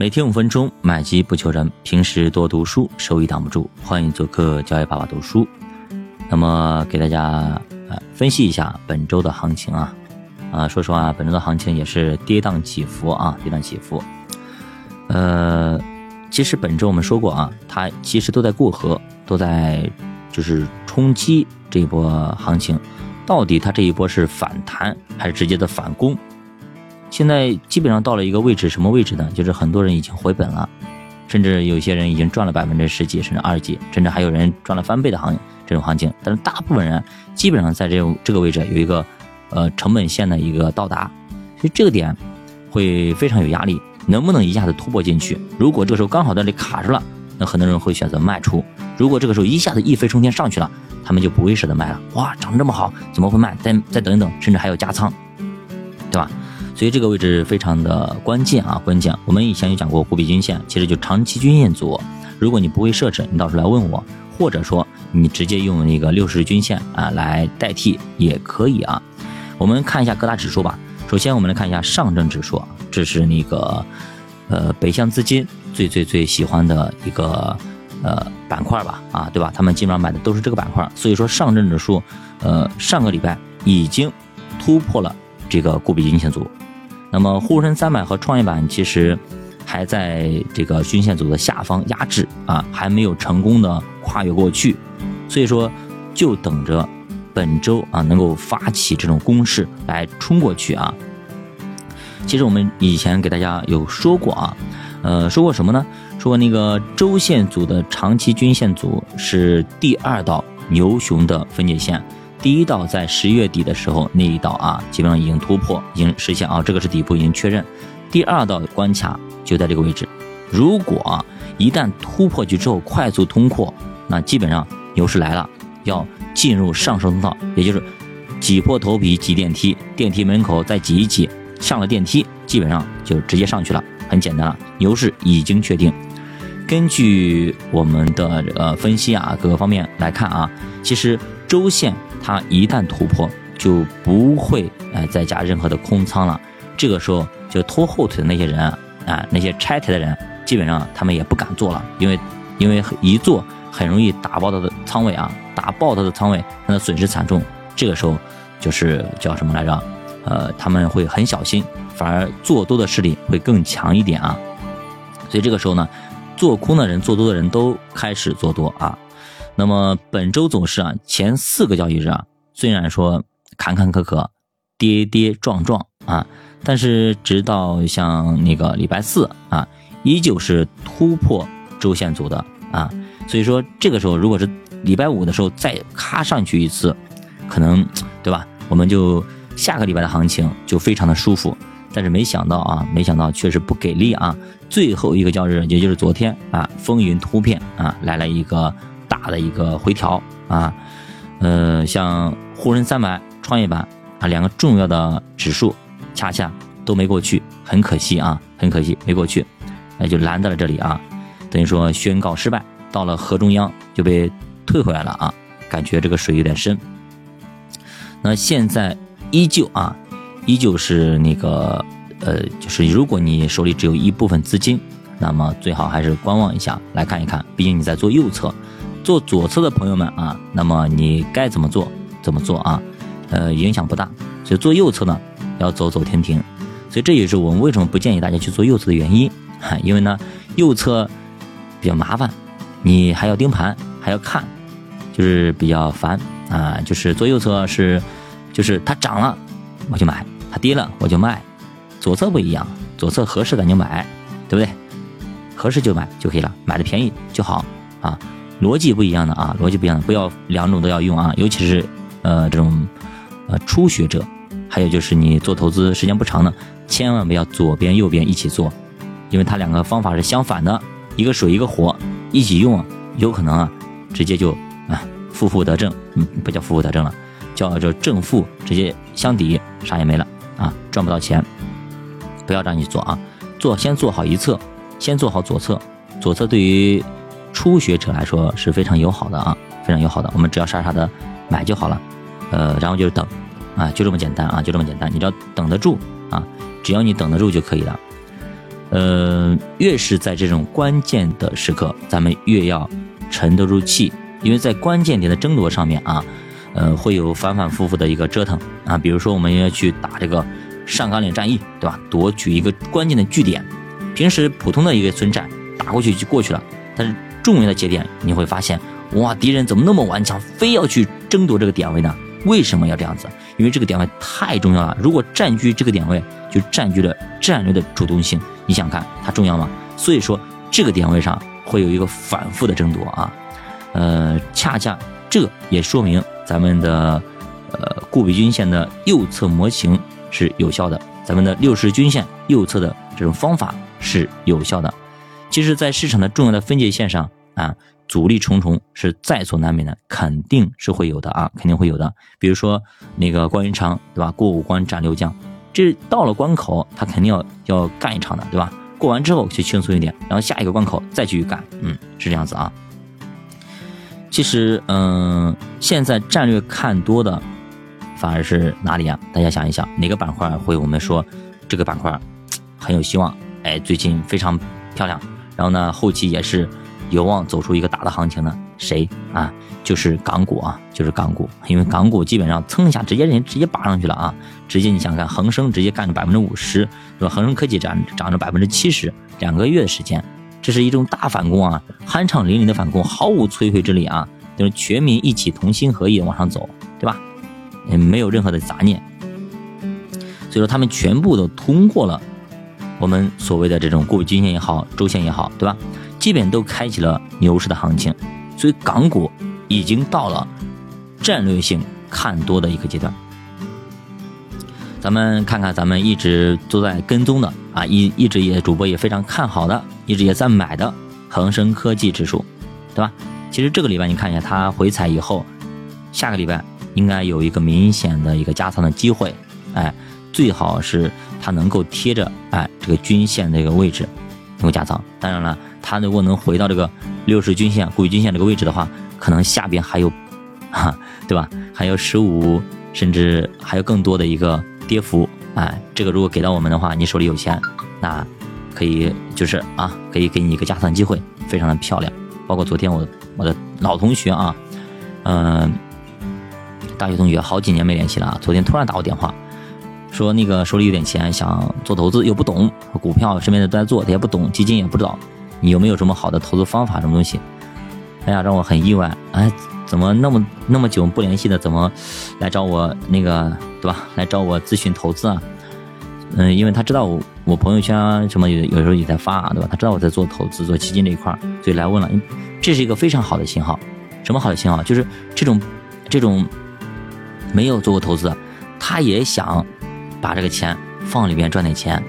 每天五分钟，买基不求人。平时多读书，收益挡不住。欢迎做客教育爸爸读书。那么给大家呃分析一下本周的行情啊啊，说实话，本周的行情也是跌宕起伏啊，跌宕起伏。呃，其实本周我们说过啊，它其实都在过河，都在就是冲击这一波行情。到底它这一波是反弹还是直接的反攻？现在基本上到了一个位置，什么位置呢？就是很多人已经回本了，甚至有些人已经赚了百分之十几，甚至二十几，甚至还有人赚了翻倍的行这种行情。但是大部分人基本上在这种这个位置有一个呃成本线的一个到达，所以这个点会非常有压力，能不能一下子突破进去？如果这个时候刚好在这里卡住了，那很多人会选择卖出；如果这个时候一下子一飞冲天上去了，他们就不会舍得卖了。哇，涨这么好，怎么会卖？再再等一等，甚至还有加仓，所以这个位置非常的关键啊，关键。我们以前有讲过股比均线，其实就长期均线组。如果你不会设置，你到时候来问我，或者说你直接用那个六十日均线啊来代替也可以啊。我们看一下各大指数吧。首先我们来看一下上证指数，这是那个呃北向资金最最最喜欢的一个呃板块吧啊，对吧？他们基本上买的都是这个板块，所以说上证指数呃上个礼拜已经突破了这个股比均线组。那么沪深三百和创业板其实还在这个均线组的下方压制啊，还没有成功的跨越过去，所以说就等着本周啊能够发起这种攻势来冲过去啊。其实我们以前给大家有说过啊，呃说过什么呢？说那个周线组的长期均线组是第二道牛熊的分界线。第一道在十一月底的时候，那一道啊，基本上已经突破，已经实现啊，这个是底部已经确认。第二道关卡就在这个位置，如果一旦突破去之后快速通过，那基本上牛市来了，要进入上升通道，也就是挤破头皮挤电梯，电梯门口再挤一挤，上了电梯基本上就直接上去了，很简单了，牛市已经确定。根据我们的呃分析啊，各个方面来看啊，其实周线。它一旦突破，就不会哎再加任何的空仓了。这个时候，就拖后腿的那些人啊，那些拆台的人，基本上他们也不敢做了，因为因为一做很容易打爆他的仓位啊，打爆他的仓位，他损失惨重。这个时候就是叫什么来着？呃，他们会很小心，反而做多的势力会更强一点啊。所以这个时候呢，做空的人、做多的人都开始做多啊。那么本周走势啊，前四个交易日啊，虽然说坎坎坷坷、跌跌撞撞啊，但是直到像那个礼拜四啊，依旧是突破周线组的啊，所以说这个时候如果是礼拜五的时候再咔上去一次，可能对吧？我们就下个礼拜的行情就非常的舒服。但是没想到啊，没想到确实不给力啊，最后一个交易日也就是昨天啊，风云突变啊，来了一个。大的一个回调啊，呃，像沪深三百、创业板啊两个重要的指数，恰恰都没过去，很可惜啊，很可惜没过去，那就拦在了这里啊，等于说宣告失败，到了河中央就被退回来了啊，感觉这个水有点深。那现在依旧啊，依旧是那个呃，就是如果你手里只有一部分资金，那么最好还是观望一下，来看一看，毕竟你在做右侧。做左侧的朋友们啊，那么你该怎么做怎么做啊？呃，影响不大。所以做右侧呢，要走走停停。所以这也是我们为什么不建议大家去做右侧的原因。哈，因为呢，右侧比较麻烦，你还要盯盘，还要看，就是比较烦啊。就是做右侧是，就是它涨了我就买，它跌了我就卖。左侧不一样，左侧合适咱就买，对不对？合适就买就可以了，买的便宜就好啊。逻辑不一样的啊，逻辑不一样的，不要两种都要用啊，尤其是呃这种呃初学者，还有就是你做投资时间不长的，千万不要左边右边一起做，因为它两个方法是相反的，一个水一个火一起用，有可能啊直接就啊负负得正，嗯不叫负负得正了，叫这正负直接相抵，啥也没了啊赚不到钱，不要这样去做啊，做先做好一侧，先做好左侧，左侧对于。初学者来说是非常友好的啊，非常友好的。我们只要傻傻的买就好了，呃，然后就是等，啊，就这么简单啊，就这么简单。你只要等得住啊，只要你等得住就可以了。呃，越是在这种关键的时刻，咱们越要沉得住气，因为在关键点的争夺上面啊，呃，会有反反复复的一个折腾啊。比如说，我们要去打这个上甘岭战役，对吧？夺取一个关键的据点。平时普通的一个村寨打过去就过去了，但是重要的节点，你会发现，哇，敌人怎么那么顽强，非要去争夺这个点位呢？为什么要这样子？因为这个点位太重要了。如果占据这个点位，就占据了战略的主动性。你想看它重要吗？所以说这个点位上会有一个反复的争夺啊。呃，恰恰这也说明咱们的呃固比均线的右侧模型是有效的，咱们的六十均线右侧的这种方法是有效的。其实，在市场的重要的分界线上啊。阻力重重是在所难免的，肯定是会有的啊，肯定会有的。比如说那个关云长，对吧？过五关斩六将，这到了关口，他肯定要要干一场的，对吧？过完之后就轻松一点，然后下一个关口再继续干，嗯，是这样子啊。其实，嗯，现在战略看多的反而是哪里啊？大家想一想，哪个板块会我们说这个板块很有希望？哎，最近非常漂亮，然后呢，后期也是。有望走出一个大的行情呢？谁啊？就是港股啊，就是港股。因为港股基本上蹭一下，直接人直接拔上去了啊！直接你想看，恒生直接干了百分之五十，是吧？恒生科技涨涨了百分之七十，两个月的时间，这是一种大反攻啊，酣畅淋漓的反攻，毫无摧毁之力啊！就是全民一起同心合意往上走，对吧？嗯，没有任何的杂念。所以说，他们全部都通过了我们所谓的这种固比均线也好，周线也好，对吧？基本都开启了牛市的行情，所以港股已经到了战略性看多的一个阶段。咱们看看，咱们一直都在跟踪的啊，一一直也主播也非常看好的，一直也在买的恒生科技指数，对吧？其实这个礼拜你看一下，它回踩以后，下个礼拜应该有一个明显的一个加仓的机会，哎，最好是它能够贴着哎这个均线这个位置能够加仓，当然了。它如果能回到这个六十均线、固均线这个位置的话，可能下边还有，哈，对吧？还有十五，甚至还有更多的一个跌幅。哎，这个如果给到我们的话，你手里有钱，那可以就是啊，可以给你一个加仓机会，非常的漂亮。包括昨天我我的老同学啊，嗯，大学同学好几年没联系了啊，昨天突然打我电话。说那个手里有点钱，想做投资又不懂股票，身边的都在做，他也不懂基金，也不知道。你有没有什么好的投资方法？什么东西？哎呀，让我很意外！哎，怎么那么那么久不联系的，怎么来找我那个对吧？来找我咨询投资啊？嗯，因为他知道我我朋友圈什么有有时候也在发啊，对吧？他知道我在做投资、做基金这一块，所以来问了。这是一个非常好的信号。什么好的信号？就是这种这种没有做过投资，他也想把这个钱放里面赚点钱。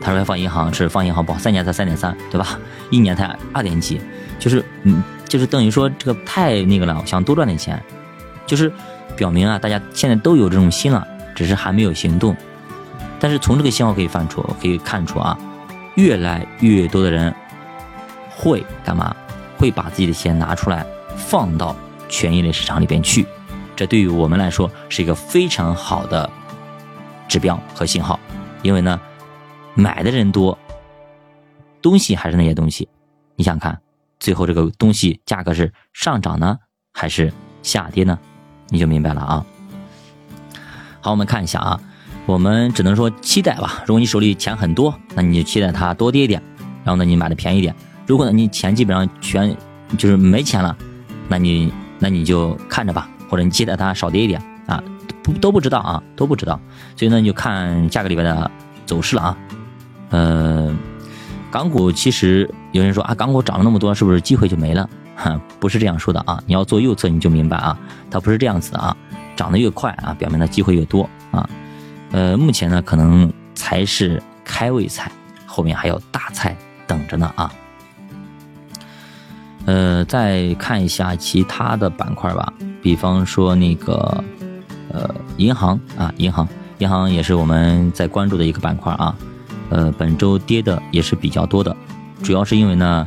他说要放银行是放银行不好，三年才三点三，对吧？一年才二点几，就是嗯，就是等于说这个太那个了，想多赚点钱，就是表明啊，大家现在都有这种心了，只是还没有行动。但是从这个信号可以翻出，可以看出啊，越来越多的人会干嘛？会把自己的钱拿出来放到权益类市场里边去，这对于我们来说是一个非常好的指标和信号，因为呢。买的人多，东西还是那些东西，你想看，最后这个东西价格是上涨呢，还是下跌呢？你就明白了啊。好，我们看一下啊，我们只能说期待吧。如果你手里钱很多，那你就期待它多跌一点，然后呢，你买的便宜点。如果呢，你钱基本上全就是没钱了，那你那你就看着吧，或者你期待它少跌一点，不都不知道啊，都不知道。所以呢，你就看下个礼拜的走势了啊。呃，港股其实有人说啊，港股涨了那么多，是不是机会就没了？哈，不是这样说的啊。你要做右侧，你就明白啊，它不是这样子的啊。涨得越快啊，表明的机会越多啊。呃，目前呢，可能才是开胃菜，后面还有大菜等着呢啊。呃，再看一下其他的板块吧，比方说那个呃银行啊，银行，银行也是我们在关注的一个板块啊。呃，本周跌的也是比较多的，主要是因为呢，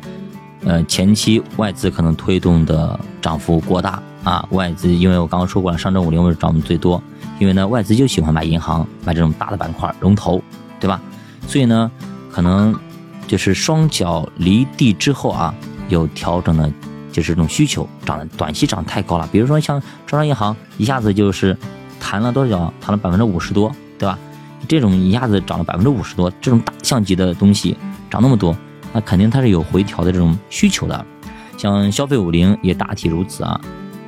呃，前期外资可能推动的涨幅过大啊。外资因为我刚刚说过了，上证五零是涨的最多，因为呢，外资就喜欢买银行，买这种大的板块龙头，对吧？所以呢，可能就是双脚离地之后啊，有调整的，就是这种需求涨的短期涨太高了。比如说像招商银行一下子就是弹了多少，弹了百分之五十多，对吧？这种一下子涨了百分之五十多，这种大象级的东西涨那么多，那肯定它是有回调的这种需求的。像消费五零也大体如此啊。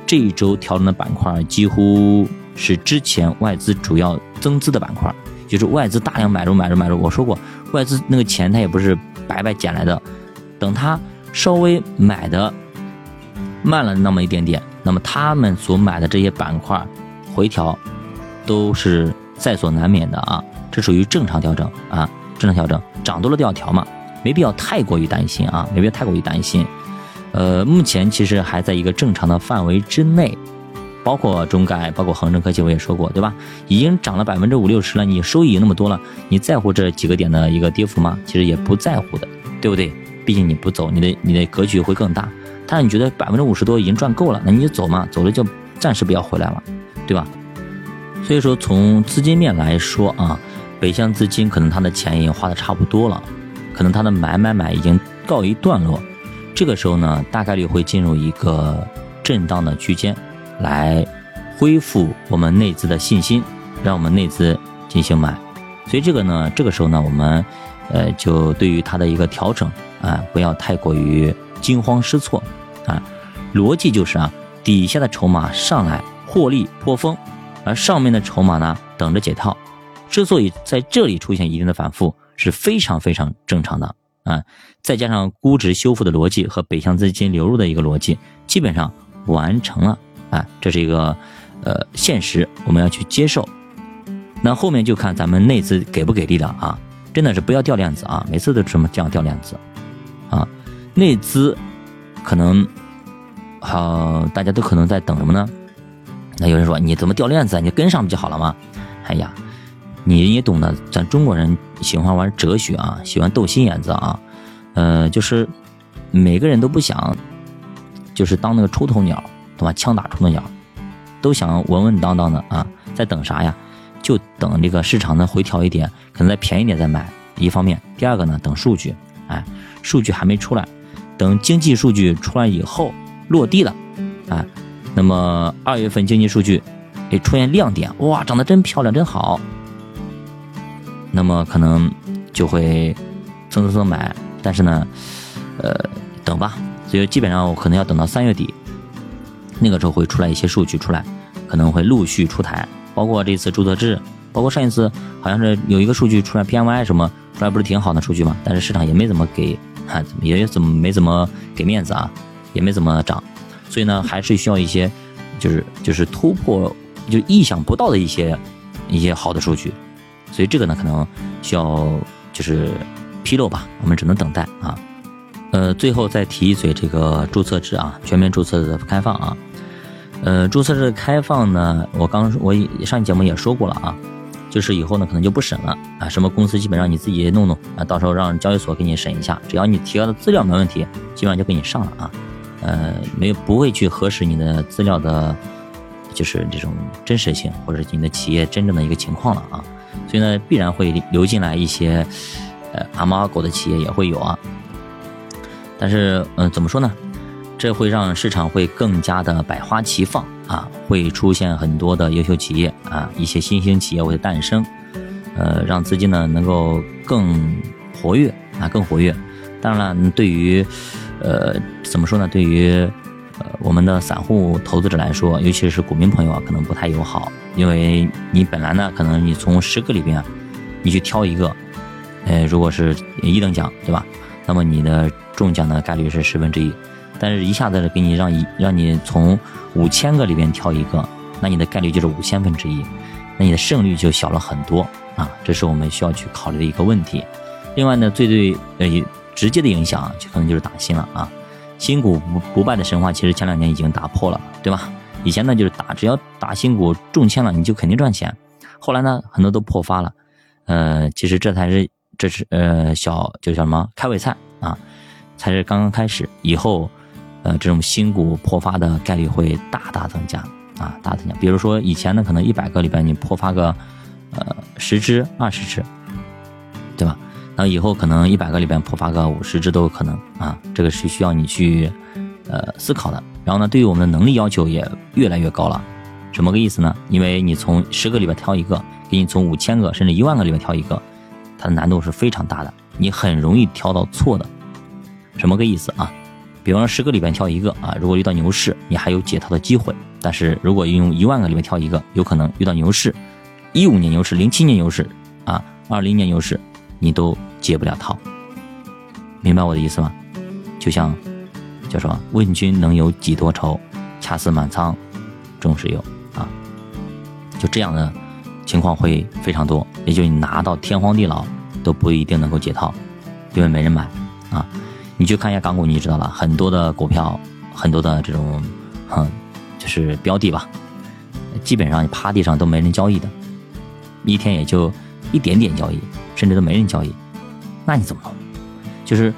这一周调整的板块几乎是之前外资主要增资的板块，就是外资大量买入买入买入。我说过，外资那个钱它也不是。白白捡来的，等他稍微买的慢了那么一点点，那么他们所买的这些板块回调都是在所难免的啊，这属于正常调整啊，正常调整，涨多了都要调嘛，没必要太过于担心啊，没必要太过于担心。呃，目前其实还在一个正常的范围之内，包括中概，包括恒生科技，我也说过，对吧？已经涨了百分之五六十了，你收益那么多了，你在乎这几个点的一个跌幅吗？其实也不在乎的。对不对？毕竟你不走，你的你的格局会更大。但是你觉得百分之五十多已经赚够了，那你就走嘛，走了就暂时不要回来了，对吧？所以说从资金面来说啊，北向资金可能它的钱已经花的差不多了，可能它的买买买已经告一段落。这个时候呢，大概率会进入一个震荡的区间，来恢复我们内资的信心，让我们内资进行买。所以这个呢，这个时候呢，我们。呃，就对于它的一个调整啊，不要太过于惊慌失措啊。逻辑就是啊，底下的筹码上来获利颇丰，而上面的筹码呢等着解套。之所以在这里出现一定的反复，是非常非常正常的啊。再加上估值修复的逻辑和北向资金流入的一个逻辑，基本上完成了啊。这是一个呃现实，我们要去接受。那后面就看咱们内资给不给力了啊。真的是不要掉链子啊！每次都这么这样掉链子，啊，内资可能好，大家都可能在等什么呢？那有人说你怎么掉链子啊？你跟上不就好了吗？哎呀，你也懂得，咱中国人喜欢玩哲学啊，喜欢斗心眼子啊，呃，就是每个人都不想，就是当那个出头鸟，对吧？枪打出头鸟，都想稳稳当当的啊，在等啥呀？就等这个市场呢回调一点，可能再便宜点再买。一方面，第二个呢，等数据，哎，数据还没出来，等经济数据出来以后落地了，哎，那么二月份经济数据，哎，出现亮点，哇，长得真漂亮，真好，那么可能就会蹭蹭蹭买。但是呢，呃，等吧，所以基本上我可能要等到三月底，那个时候会出来一些数据出来，可能会陆续出台。包括这次注册制，包括上一次好像是有一个数据出来，PMI 什么出来不是挺好的数据吗？但是市场也没怎么给，哈，也怎么没怎么给面子啊，也没怎么涨，所以呢，还是需要一些，就是就是突破，就意想不到的一些一些好的数据，所以这个呢，可能需要就是披露吧，我们只能等待啊。呃，最后再提一嘴这个注册制啊，全面注册的开放啊。呃，注册制开放呢，我刚我上节目也说过了啊，就是以后呢可能就不审了啊，什么公司基本上你自己弄弄啊，到时候让交易所给你审一下，只要你提交的资料没问题，基本上就给你上了啊，呃，没有不会去核实你的资料的，就是这种真实性或者你的企业真正的一个情况了啊，所以呢必然会流进来一些呃阿猫阿狗的企业也会有啊，但是嗯怎么说呢？这会让市场会更加的百花齐放啊，会出现很多的优秀企业啊，一些新兴企业会诞生，呃，让资金呢能够更活跃啊，更活跃。当然了，对于呃怎么说呢？对于呃我们的散户投资者来说，尤其是股民朋友啊，可能不太友好，因为你本来呢，可能你从十个里边，你去挑一个，呃，如果是一等奖，对吧？那么你的中奖的概率是十分之一。但是，一下子给你让一让你从五千个里边挑一个，那你的概率就是五千分之一，那你的胜率就小了很多啊！这是我们需要去考虑的一个问题。另外呢，最最呃直接的影响就可能就是打新了啊，新股不不败的神话，其实前两年已经打破了，对吧？以前呢就是打只要打新股中签了，你就肯定赚钱。后来呢，很多都破发了，呃，其实这才是这是呃小就叫什么开胃菜啊，才是刚刚开始，以后。呃，这种新股破发的概率会大大增加啊，大增加。比如说以前呢，可能一百个里边你破发个呃十只、二十只，对吧？那以后可能一百个里边破发个五十只都有可能啊，这个是需要你去呃思考的。然后呢，对于我们的能力要求也越来越高了，什么个意思呢？因为你从十个里边挑一个，给你从五千个甚至一万个里边挑一个，它的难度是非常大的，你很容易挑到错的。什么个意思啊？比方说十个里边挑一个啊，如果遇到牛市，你还有解套的机会；但是如果用一万个里面挑一个，有可能遇到牛市，一五年牛市、零七年牛市啊、二零年牛市，你都解不了套。明白我的意思吗？就像。叫什么问君能有几多愁，恰似满仓终是忧啊！就这样的情况会非常多，也就你拿到天荒地老都不一定能够解套，因为没人买啊！你去看一下港股，你就知道了，很多的股票，很多的这种，哼，就是标的吧，基本上趴地上都没人交易的，一天也就一点点交易，甚至都没人交易，那你怎么弄？就是，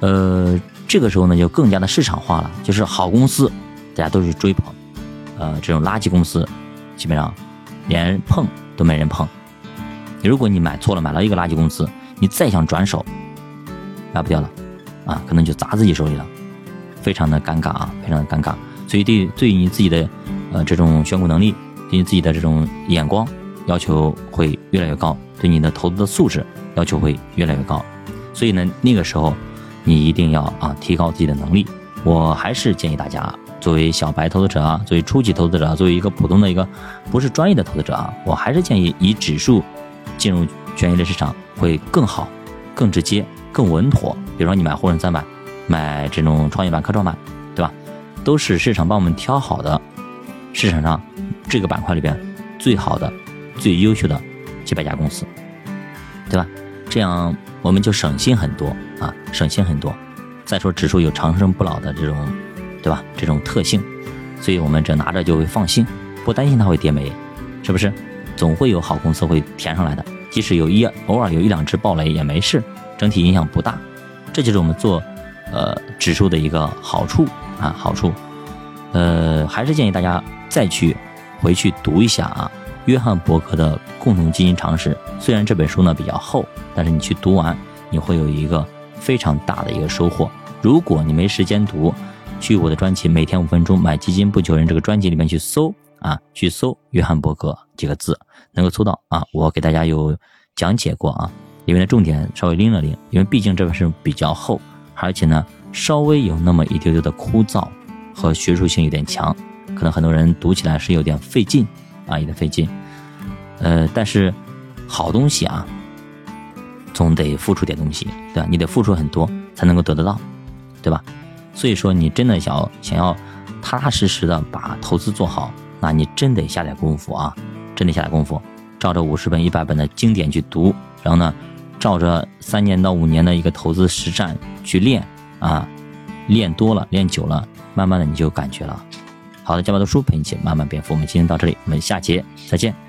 呃。这个时候呢，就更加的市场化了，就是好公司，大家都是追捧，呃，这种垃圾公司，基本上连碰都没人碰。如果你买错了，买了一个垃圾公司，你再想转手，卖不掉了，啊，可能就砸自己手里了，非常的尴尬啊，非常的尴尬。所以对对于你自己的呃这种选股能力，对你自己的这种眼光要求会越来越高，对你的投资的素质要求会越来越高。所以呢，那个时候。你一定要啊提高自己的能力，我还是建议大家，作为小白投资者啊，作为初级投资者，作为一个普通的一个不是专业的投资者啊，我还是建议以指数进入权益类市场会更好、更直接、更稳妥。比如说你买沪深三百，买这种创业板、科创板，对吧？都是市场帮我们挑好的，市场上这个板块里边最好的、最优秀的几百家公司，对吧？这样。我们就省心很多啊，省心很多。再说指数有长生不老的这种，对吧？这种特性，所以我们这拿着就会放心，不担心它会跌没，是不是？总会有好公司会填上来的，即使有一偶尔有一两只暴雷也没事，整体影响不大。这就是我们做呃指数的一个好处啊，好处。呃，还是建议大家再去回去读一下啊。约翰伯格的《共同基金常识》，虽然这本书呢比较厚，但是你去读完，你会有一个非常大的一个收获。如果你没时间读，去我的专辑《每天五分钟买基金不求人》这个专辑里面去搜啊，去搜约翰伯格几个字，能够搜到啊。我给大家有讲解过啊，里面的重点稍微拎了拎，因为毕竟这本书比较厚，而且呢稍微有那么一丢丢的枯燥和学术性有点强，可能很多人读起来是有点费劲。啊，有点费劲，呃，但是好东西啊，总得付出点东西，对吧？你得付出很多才能够得得到，对吧？所以说，你真的想要想要踏踏实实的把投资做好，那你真得下点功夫啊，真得下点功夫，照着五十本、一百本的经典去读，然后呢，照着三年到五年的一个投资实战去练啊，练多了，练久了，慢慢的你就有感觉了。好的，加把读书陪你一起慢慢变富。我们今天到这里，我们下节再见。